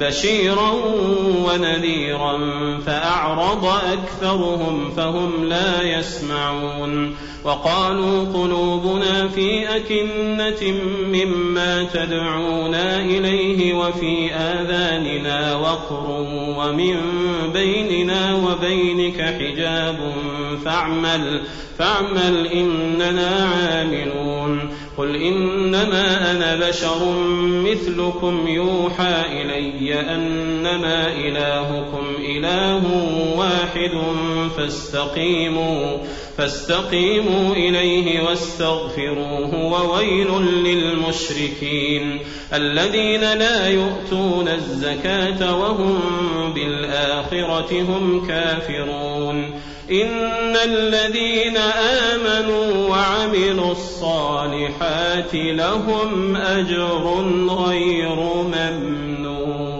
بشيرا ونذيرا فأعرض أكثرهم فهم لا يسمعون وقالوا قلوبنا في أكنة مما تدعونا إليه وفي آذاننا وقر ومن بيننا وبينك حجاب فاعمل فاعمل إننا عاملون قل إنما أنا بشر مثلكم يوحى إلي أنما إلهكم إله واحد فاستقيموا فاستقيموا إليه واستغفروه وويل للمشركين الذين لا يؤتون الزكاة وهم بالآخرة هم كافرون. إن الذين آمنوا وعملوا الصالحات لهم أجر غير ممنون.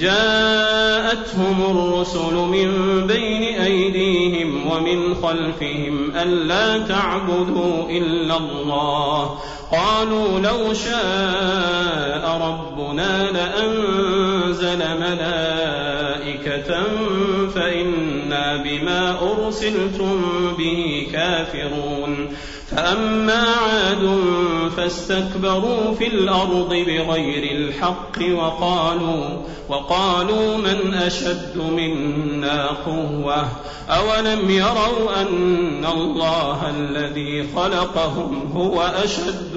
جاءتهم الرسل من بين أيديهم ومن خلفهم ألا تعبدوا إلا الله قالوا لو شاء ربنا لأنزل ملائكة فإنا بما أرسلتم به كافرون فأما عاد فاستكبروا في الأرض بغير الحق وقالوا وقالوا من أشد منا قوة أولم يروا أن الله الذي خلقهم هو أشد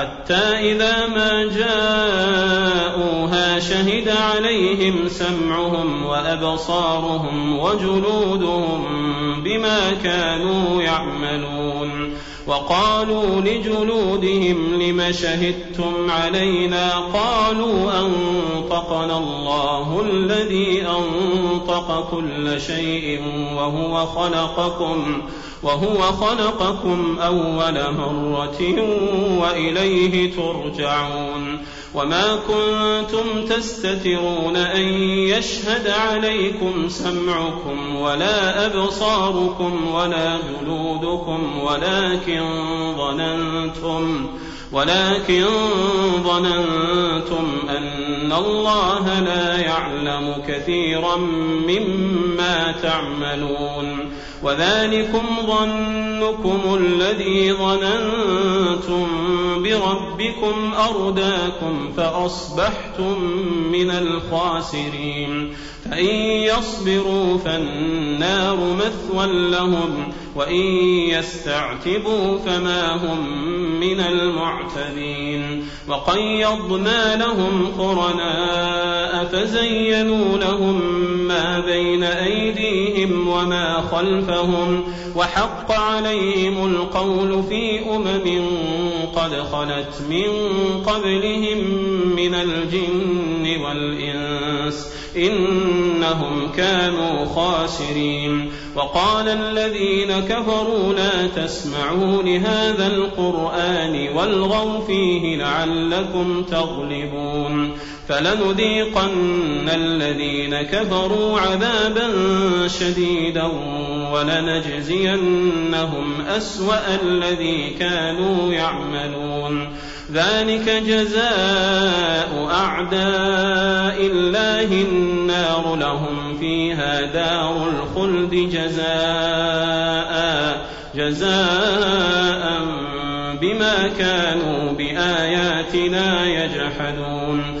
حتى إذا ما جاءوها شهد عليهم سمعهم وأبصارهم وجلودهم بما كانوا يعملون. وقالوا لجلودهم لم شهدتم علينا قالوا أنطقنا الله الذي أنطق كل شيء وهو خلقكم وهو خلقكم أول مرة وإليه ترجعون وما كنتم تستترون أن يشهد عليكم سمعكم ولا أبصاركم ولا جلودكم ولكن ظننتم ولكن ظننتم أن الله لا يعلم كثيرا مما تعملون. وذلكم ظنكم الذي ظننتم بربكم أرداكم فأصبحتم من الخاسرين. فإن يصبروا فالنار مثوى لهم وإن يستعتبوا فما هم من المعتدين. وقيضنا لهم قرناء فزينوا لهم ما بين أيديهم وما خلفهم وحق عليهم القول في أمم قد خلت من قبلهم من الجن والإنس إنهم كانوا خاسرين وقال الذين كفروا لا تسمعوا لهذا القرآن والغوا فيه لعلكم تغلبون فلنذيقن الذين كفروا عذابا شديدا ولنجزينهم أسوأ الذي كانوا يعملون. ذلك جزاء أعداء الله النار لهم فيها دار الخلد جزاء جزاء بما كانوا بآياتنا يجحدون.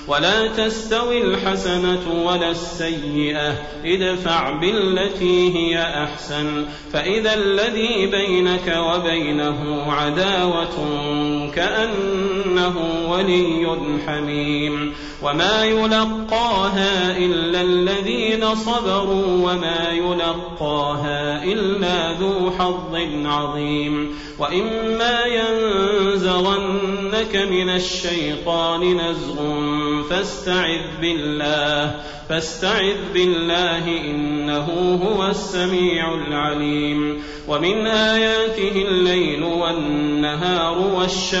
ولا تستوي الحسنة ولا السيئة ادفع بالتي هي أحسن. فإذا الذي بينك وبينه عداوة كأنه ولي حميم وما يلقاها إلا الذين صبروا وما يلقاها إلا ذو حظ عظيم وإما ينزغنك من الشيطان نزغ فاستعذ بالله فاستعذ بالله إنه هو السميع العليم ومن آياته الليل والنهار والشمس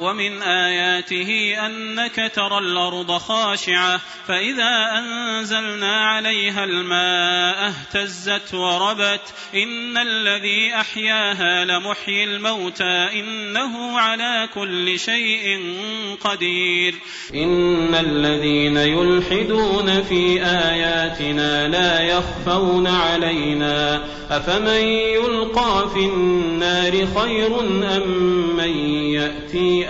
ومن آياته أنك ترى الأرض خاشعة فإذا أنزلنا عليها الماء اهتزت وربت إن الذي أحياها لمحيي الموتى إنه على كل شيء قدير إن الذين يلحدون في آياتنا لا يخفون علينا أفمن يلقى في النار خير أم من يأتي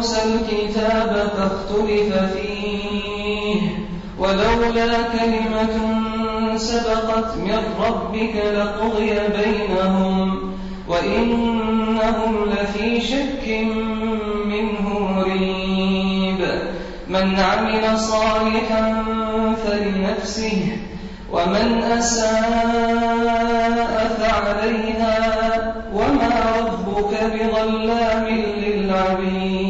موسى الكتاب فاختلف فيه. ولولا كلمة سبقت من ربك لقضي بينهم وإنهم لفي شك منه مريب. من عمل صالحا فلنفسه ومن أساء فعليها وما ربك بظلام للعبيد.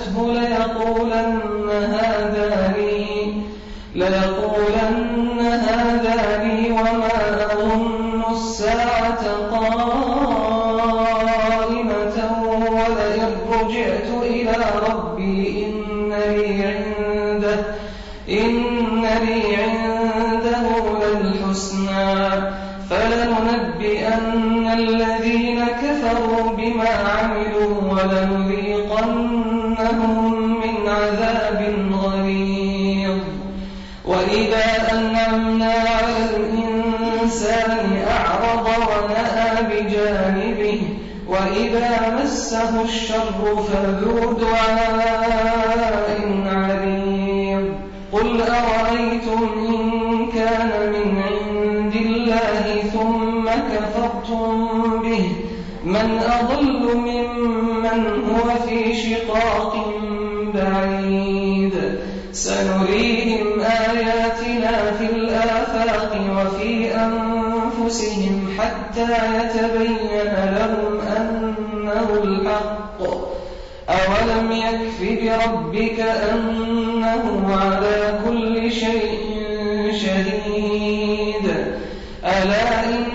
مسته ليقولن هذا لي ليقولن هذا لي وما أظن الساعة قائمة ولئن رجعت إلى ربي إن لي عنده إن لي عنده للحسنى. فلننبئن الذين كفروا بما عملوا ولنذيقنهم من عذاب غليظ. وإذا أنعمنا على الإنسان أعرض ونأى بجانبه وإذا مسه الشر فذو دعاء عريض قل أرأيتم إن من أضل ممن هو في شقاق بعيد. سنريهم آياتنا في الآفاق وفي أنفسهم حتى يتبين لهم أنه الحق. أولم يكف بربك أنه على كل شيء شهيد. ألا إنهم